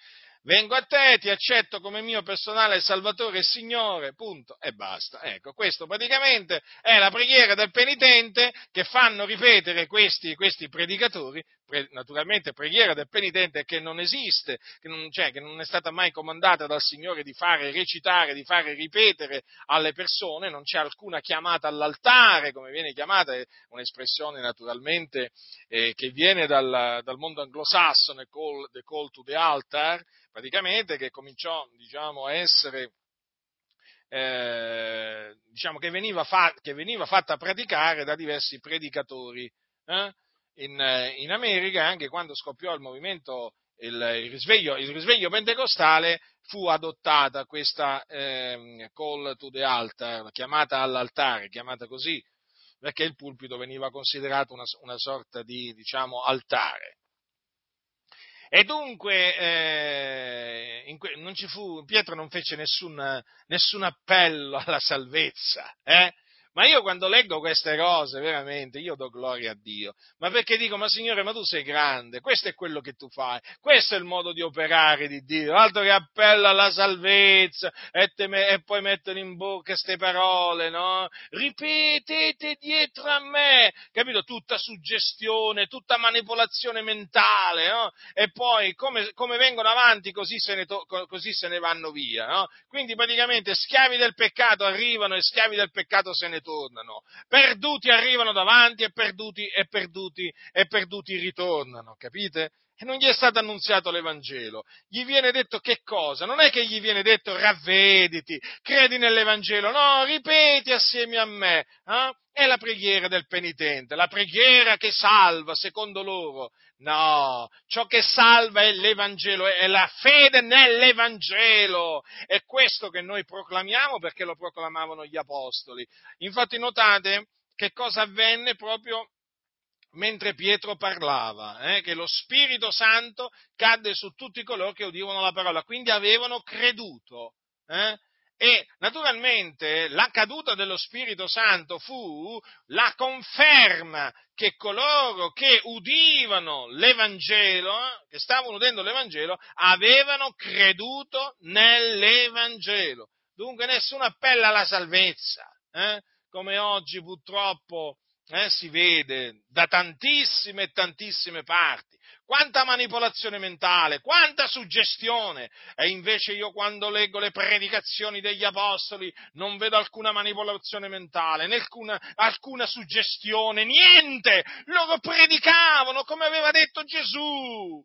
vengo a te, ti accetto come mio personale Salvatore e Signore, punto, e basta. Ecco, questo praticamente è la preghiera del penitente che fanno ripetere questi, questi predicatori pre, naturalmente preghiera del penitente che non esiste, che non, cioè, che non è stata mai comandata dal Signore di fare recitare, di fare ripetere alle persone, non c'è alcuna chiamata all'altare, come viene chiamata, è un'espressione naturalmente eh, che viene dal, dal mondo anglosassone, call, the call to the altar, praticamente che cominciò diciamo, a essere eh, diciamo che veniva, fa, che veniva, fatta praticare da diversi predicatori. Eh? In, in America, anche quando scoppiò il movimento, il, il, risveglio, il risveglio, pentecostale, fu adottata questa eh, call to the altar, chiamata all'altare, chiamata così, perché il pulpito veniva considerato una, una sorta di, diciamo, altare. E dunque eh, que- non fu, Pietro non fece nessun, nessun appello alla salvezza, eh? Ma io quando leggo queste cose, veramente, io do gloria a Dio. Ma perché dico, ma Signore, ma tu sei grande, questo è quello che tu fai, questo è il modo di operare di Dio, altro che appello alla salvezza e, me, e poi mettono in bocca queste parole, no? Ripetete dietro a me, capito? Tutta suggestione, tutta manipolazione mentale, no? E poi come, come vengono avanti così se, ne to- così se ne vanno via, no? Quindi praticamente schiavi del peccato arrivano e schiavi del peccato se ne tornano, perduti arrivano davanti e perduti, e perduti, e perduti ritornano, capite? E non gli è stato annunziato l'Evangelo. Gli viene detto che cosa? Non è che gli viene detto ravvediti, credi nell'Evangelo, no, ripeti assieme a me. Eh? È la preghiera del penitente, la preghiera che salva, secondo loro. No, ciò che salva è l'Evangelo, è la fede nell'Evangelo. È questo che noi proclamiamo perché lo proclamavano gli Apostoli. Infatti notate che cosa avvenne proprio mentre Pietro parlava, eh, che lo Spirito Santo cadde su tutti coloro che udivano la parola, quindi avevano creduto. Eh? E naturalmente la caduta dello Spirito Santo fu la conferma che coloro che udivano l'Evangelo, che stavano udendo l'Evangelo, avevano creduto nell'Evangelo. Dunque nessun appello alla salvezza, eh? come oggi purtroppo eh, si vede da tantissime e tantissime parti quanta manipolazione mentale, quanta suggestione. E invece io quando leggo le predicazioni degli apostoli non vedo alcuna manipolazione mentale, alcuna, alcuna suggestione, niente. Loro predicavano come aveva detto Gesù.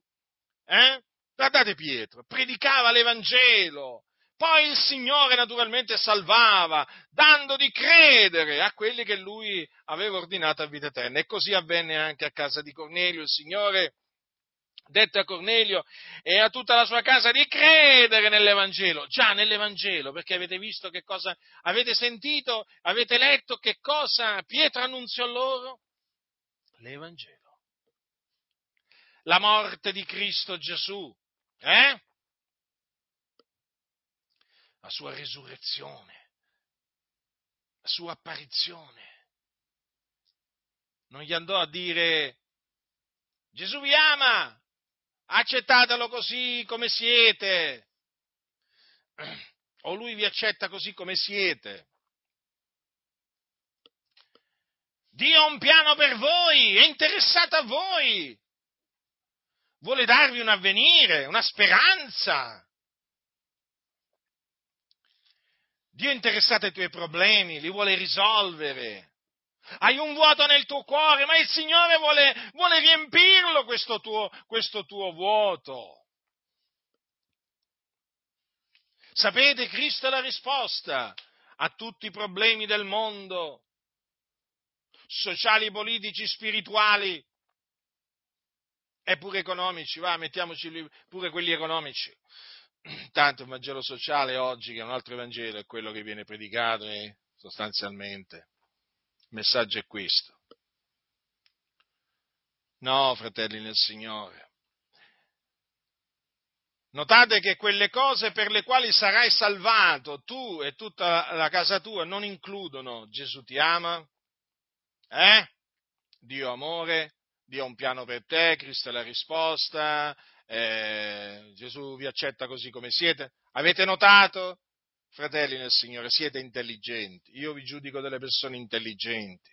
Eh? Guardate Pietro, predicava l'Evangelo. Poi il Signore naturalmente salvava, dando di credere a quelli che lui aveva ordinato a vita eterna. E così avvenne anche a casa di Cornelio. Il Signore dette a Cornelio e a tutta la sua casa di credere nell'Evangelo, già nell'Evangelo, perché avete visto che cosa, avete sentito, avete letto che cosa Pietro annunziò loro? L'Evangelo. La morte di Cristo Gesù, eh? La sua risurrezione, la sua apparizione. Non gli andò a dire Gesù vi ama, accettatelo così come siete, o lui vi accetta così come siete. Dio ha un piano per voi, è interessato a voi, vuole darvi un avvenire, una speranza. Dio è interessato ai tuoi problemi, li vuole risolvere. Hai un vuoto nel tuo cuore, ma il Signore vuole, vuole riempirlo questo tuo, questo tuo vuoto. Sapete, Cristo è la risposta a tutti i problemi del mondo, sociali, politici, spirituali e pure economici, va, mettiamoci pure quelli economici. Tanto il Vangelo sociale oggi, che è un altro Vangelo, è quello che viene predicato eh, sostanzialmente il messaggio è questo. No, fratelli nel Signore. Notate che quelle cose per le quali sarai salvato tu e tutta la casa tua non includono Gesù ti ama, eh? Dio amore, Dio ha un piano per te, Cristo è la risposta, eh, Gesù vi accetta così come siete. Avete notato? fratelli nel Signore, siete intelligenti, io vi giudico delle persone intelligenti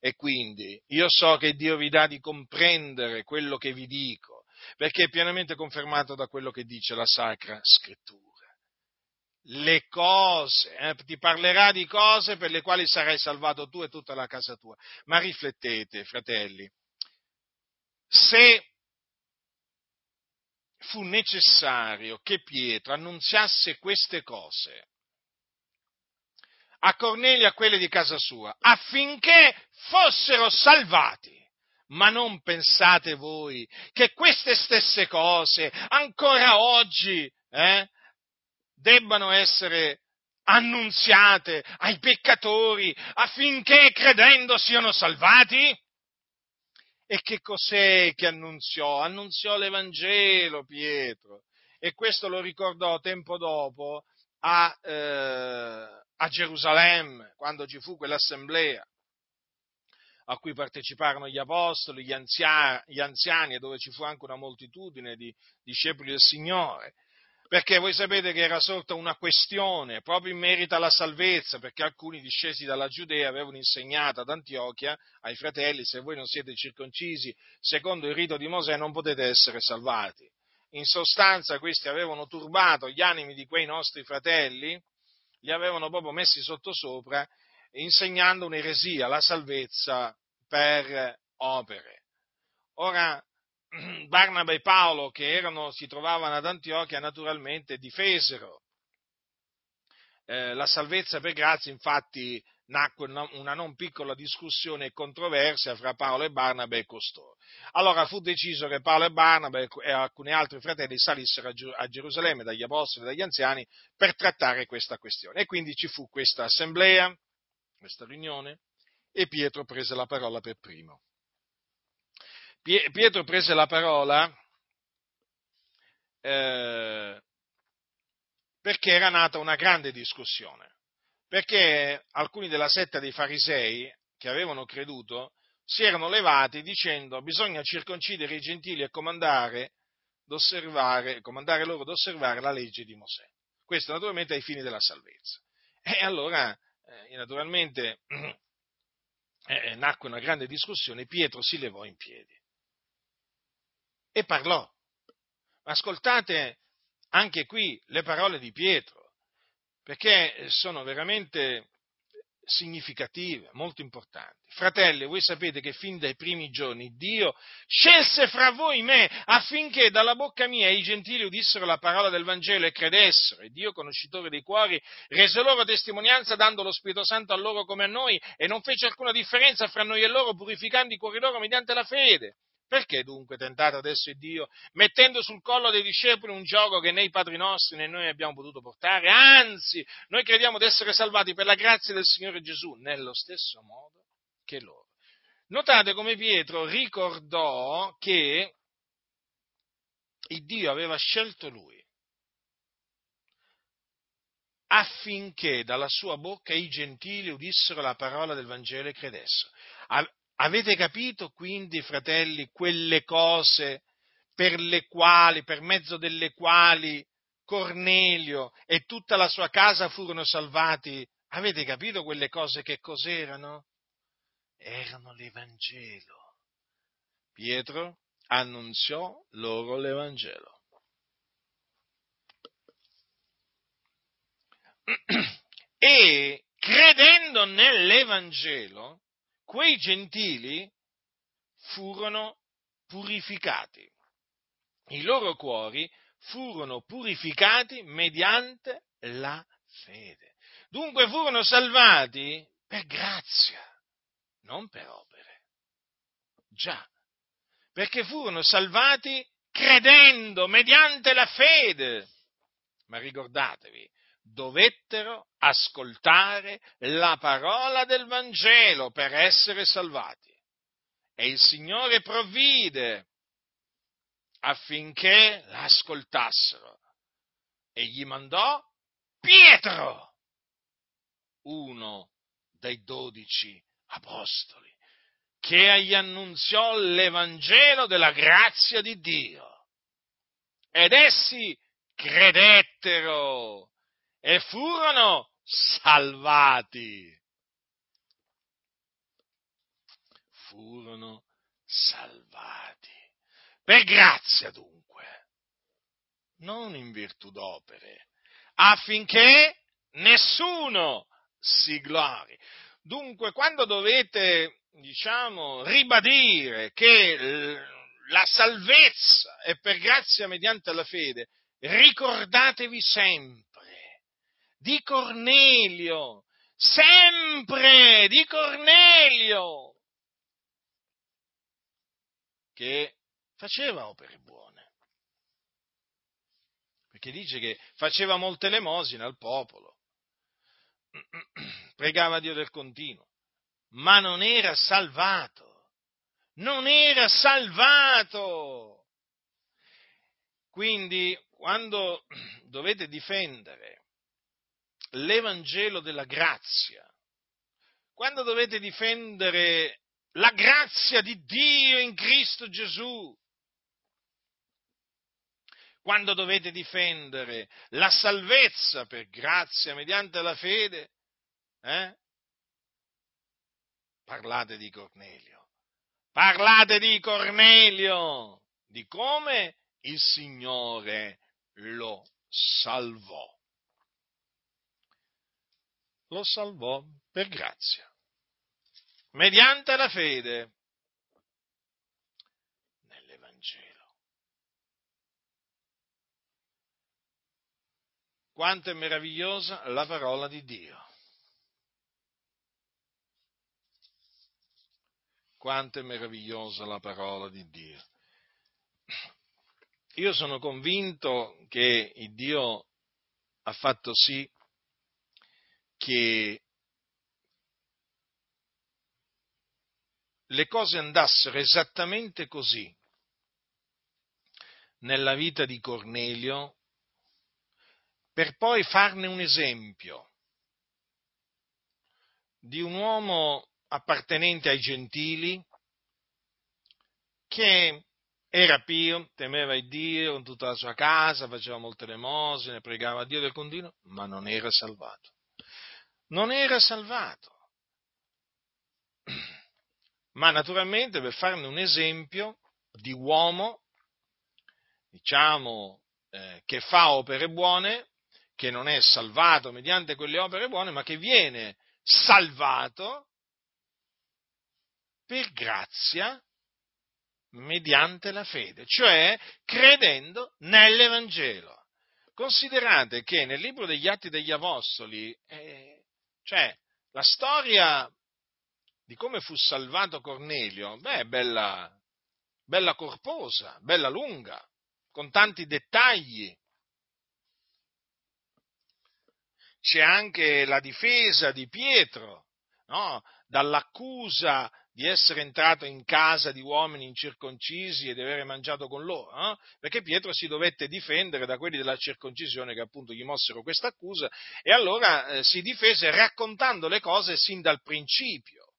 e quindi io so che Dio vi dà di comprendere quello che vi dico, perché è pienamente confermato da quello che dice la Sacra Scrittura. Le cose, eh, ti parlerà di cose per le quali sarai salvato tu e tutta la casa tua. Ma riflettete, fratelli, se fu necessario che Pietro annunziasse queste cose a Cornelio e a quelli di casa sua, affinché fossero salvati. Ma non pensate voi che queste stesse cose ancora oggi eh, debbano essere annunziate ai peccatori affinché credendo siano salvati? E che cos'è che annunziò? Annunziò l'Evangelo, Pietro. E questo lo ricordò tempo dopo a, eh, a Gerusalemme, quando ci fu quell'assemblea a cui parteciparono gli apostoli, gli, anzia, gli anziani e dove ci fu anche una moltitudine di discepoli del Signore perché voi sapete che era sorta una questione proprio in merito alla salvezza, perché alcuni discesi dalla Giudea avevano insegnato ad Antiochia ai fratelli, se voi non siete circoncisi secondo il rito di Mosè non potete essere salvati. In sostanza questi avevano turbato gli animi di quei nostri fratelli, li avevano proprio messi sottosopra, insegnando un'eresia, la salvezza per opere. Ora, Barnaba e Paolo, che erano, si trovavano ad Antiochia, naturalmente difesero eh, la salvezza per grazia, infatti nacque una non piccola discussione e controversia fra Paolo e Barnaba e costoro. Allora fu deciso che Paolo e Barnaba e alcuni altri fratelli salissero a Gerusalemme dagli apostoli e dagli anziani per trattare questa questione. E quindi ci fu questa assemblea, questa riunione, e Pietro prese la parola per primo. Pietro prese la parola eh, perché era nata una grande discussione, perché alcuni della setta dei farisei che avevano creduto si erano levati dicendo bisogna circoncidere i gentili e comandare, comandare loro ad osservare la legge di Mosè. Questo naturalmente ai fini della salvezza. E allora, eh, naturalmente, eh, nacque una grande discussione, Pietro si levò in piedi e parlò. Ascoltate anche qui le parole di Pietro, perché sono veramente significative, molto importanti. Fratelli, voi sapete che fin dai primi giorni Dio scelse fra voi me affinché dalla bocca mia i gentili udissero la parola del Vangelo e credessero. E Dio, conoscitore dei cuori, rese loro testimonianza dando lo Spirito Santo a loro come a noi e non fece alcuna differenza fra noi e loro, purificando i cuori loro mediante la fede. Perché dunque tentate adesso il Dio, mettendo sul collo dei discepoli un gioco che né i padri nostri né noi abbiamo potuto portare? Anzi, noi crediamo di essere salvati per la grazia del Signore Gesù, nello stesso modo che loro. Notate come Pietro ricordò che il Dio aveva scelto lui affinché dalla sua bocca i gentili udissero la parola del Vangelo e credessero. Avete capito quindi, fratelli, quelle cose per le quali, per mezzo delle quali Cornelio e tutta la sua casa furono salvati? Avete capito quelle cose che cos'erano? Erano l'Evangelo. Pietro annunziò loro l'Evangelo. E credendo nell'Evangelo, quei gentili furono purificati. I loro cuori furono purificati mediante la fede. Dunque furono salvati per grazia, non per opere. Già, perché furono salvati credendo mediante la fede. Ma ricordatevi, dovettero ascoltare la parola del Vangelo per essere salvati. E il Signore provvide affinché l'ascoltassero e gli mandò Pietro, uno dei dodici apostoli, che gli annunziò l'Evangelo della grazia di Dio. Ed essi credettero e furono salvati. Furono salvati. Per grazia dunque, non in virtù d'opere, affinché nessuno si glori. Dunque, quando dovete, diciamo, ribadire che la salvezza è per grazia mediante la fede, ricordatevi sempre di Cornelio, sempre di Cornelio. che faceva opere buone. Perché dice che faceva molte elemosine al popolo, pregava Dio del continuo, ma non era salvato. Non era salvato. Quindi, quando dovete difendere l'Evangelo della grazia, quando dovete difendere la grazia di Dio in Cristo Gesù, quando dovete difendere la salvezza per grazia mediante la fede, eh? parlate di Cornelio, parlate di Cornelio, di come il Signore lo salvò. Lo salvò per grazia, mediante la fede nell'Evangelo. Quanto è meravigliosa la parola di Dio. Quanto è meravigliosa la parola di Dio. Io sono convinto che Dio ha fatto sì che le cose andassero esattamente così nella vita di Cornelio per poi farne un esempio di un uomo appartenente ai gentili che era pio, temeva il Dio con tutta la sua casa, faceva molte elemosine, pregava a Dio del continuo, ma non era salvato. Non era salvato. Ma naturalmente per farne un esempio di uomo, diciamo, eh, che fa opere buone, che non è salvato mediante quelle opere buone, ma che viene salvato per grazia mediante la fede, cioè credendo nell'Evangelo. Considerate che nel libro degli Atti degli Apostoli, eh, cioè la storia di come fu salvato Cornelio, beh, è bella, bella corposa, bella lunga, con tanti dettagli, c'è anche la difesa di Pietro no? dall'accusa di essere entrato in casa di uomini incirconcisi e di avere mangiato con loro, no? perché Pietro si dovette difendere da quelli della circoncisione che appunto gli mossero questa accusa e allora eh, si difese raccontando le cose sin dal principio.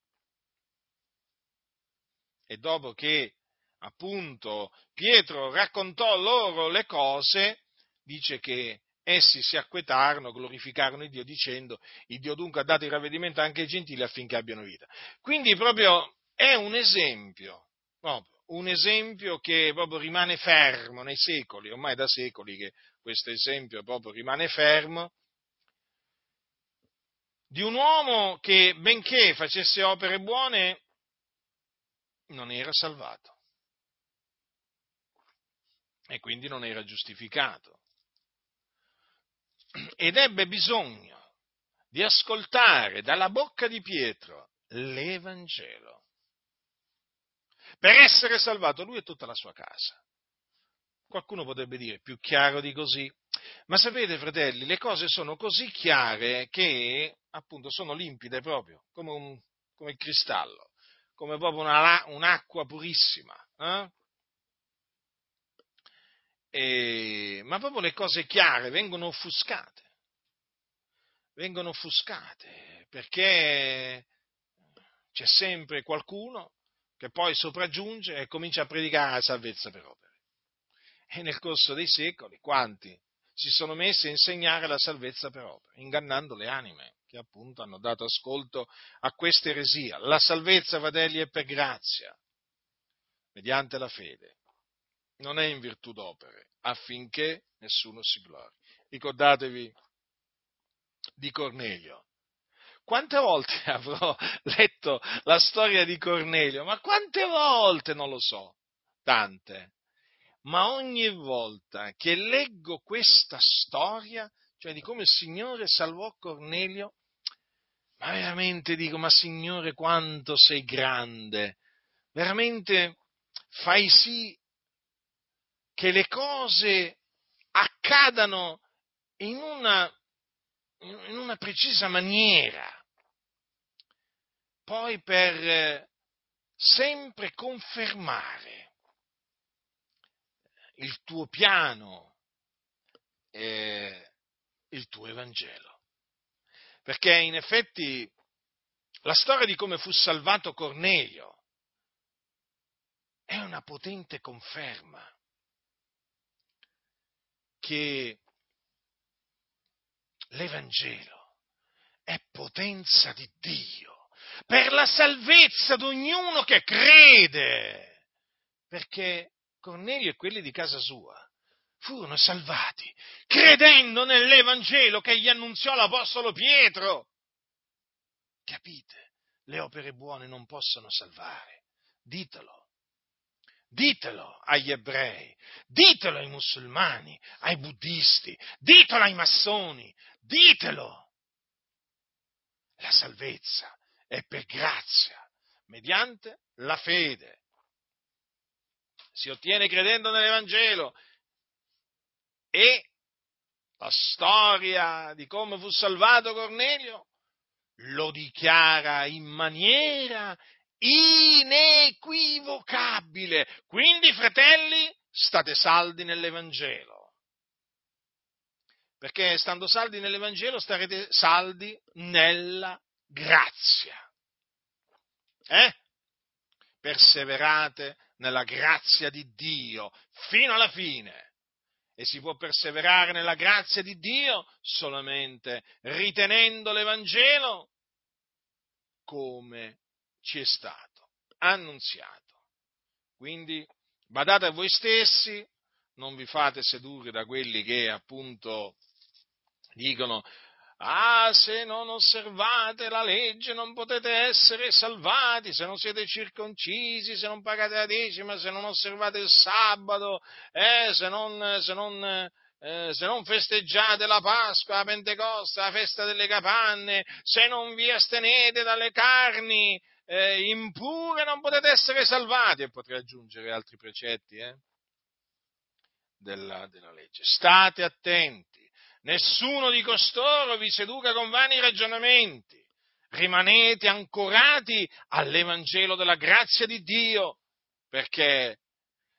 E dopo che appunto Pietro raccontò loro le cose, dice che essi si acquetarono, glorificarono il Dio dicendo, il Dio dunque ha dato il ravvedimento anche ai gentili affinché abbiano vita. Quindi proprio è un esempio, proprio, un esempio che proprio rimane fermo nei secoli, ormai da secoli che questo esempio proprio rimane fermo, di un uomo che benché facesse opere buone, non era salvato e quindi non era giustificato ed ebbe bisogno di ascoltare dalla bocca di Pietro l'Evangelo per essere salvato lui e tutta la sua casa. Qualcuno potrebbe dire più chiaro di così, ma sapete fratelli, le cose sono così chiare che appunto sono limpide proprio, come, un, come il cristallo, come proprio una, un'acqua purissima. Eh? E, ma proprio le cose chiare vengono offuscate, vengono offuscate perché c'è sempre qualcuno che poi sopraggiunge e comincia a predicare la salvezza per opere. E nel corso dei secoli quanti si sono messi a insegnare la salvezza per opere, ingannando le anime che appunto hanno dato ascolto a questa eresia. La salvezza, fratelli, è per grazia, mediante la fede non è in virtù d'opere, affinché nessuno si glori. Ricordatevi di Cornelio. Quante volte avrò letto la storia di Cornelio? Ma quante volte non lo so, tante. Ma ogni volta che leggo questa storia, cioè di come il Signore salvò Cornelio, ma veramente dico, ma Signore quanto sei grande, veramente fai sì che le cose accadano in una, in una precisa maniera, poi per sempre confermare il tuo piano e il tuo Evangelo. Perché in effetti la storia di come fu salvato Cornelio è una potente conferma che l'Evangelo è potenza di Dio per la salvezza di ognuno che crede. Perché Cornelio e quelli di casa sua furono salvati credendo nell'Evangelo che gli annunziò l'Apostolo Pietro. Capite? Le opere buone non possono salvare. Ditelo. Ditelo agli ebrei, ditelo ai musulmani, ai buddisti, ditelo ai massoni, ditelo. La salvezza è per grazia, mediante la fede. Si ottiene credendo nell'Evangelo e la storia di come fu salvato Cornelio lo dichiara in maniera inequivocabile. Quindi, fratelli, state saldi nell'Evangelo. Perché stando saldi nell'Evangelo starete saldi nella grazia. Eh? Perseverate nella grazia di Dio fino alla fine. E si può perseverare nella grazia di Dio solamente ritenendo l'Evangelo come ci è stato annunziato. Quindi badate a voi stessi, non vi fate sedurre da quelli che appunto dicono Ah, se non osservate la legge non potete essere salvati, se non siete circoncisi, se non pagate la decima, se non osservate il sabato, eh, se, non, se, non, eh, se non festeggiate la Pasqua, la Pentecoste, la festa delle capanne, se non vi astenete dalle carni eh, impure non potete essere salvati. E potrei aggiungere altri precetti eh, della, della legge. State attenti nessuno di costoro vi seduca con vani ragionamenti. Rimanete ancorati all'Evangelo della grazia di Dio, perché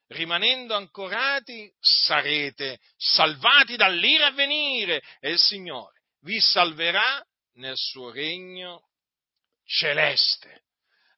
rimanendo ancorati sarete salvati dall'ira a venire e il Signore vi salverà nel suo regno celeste.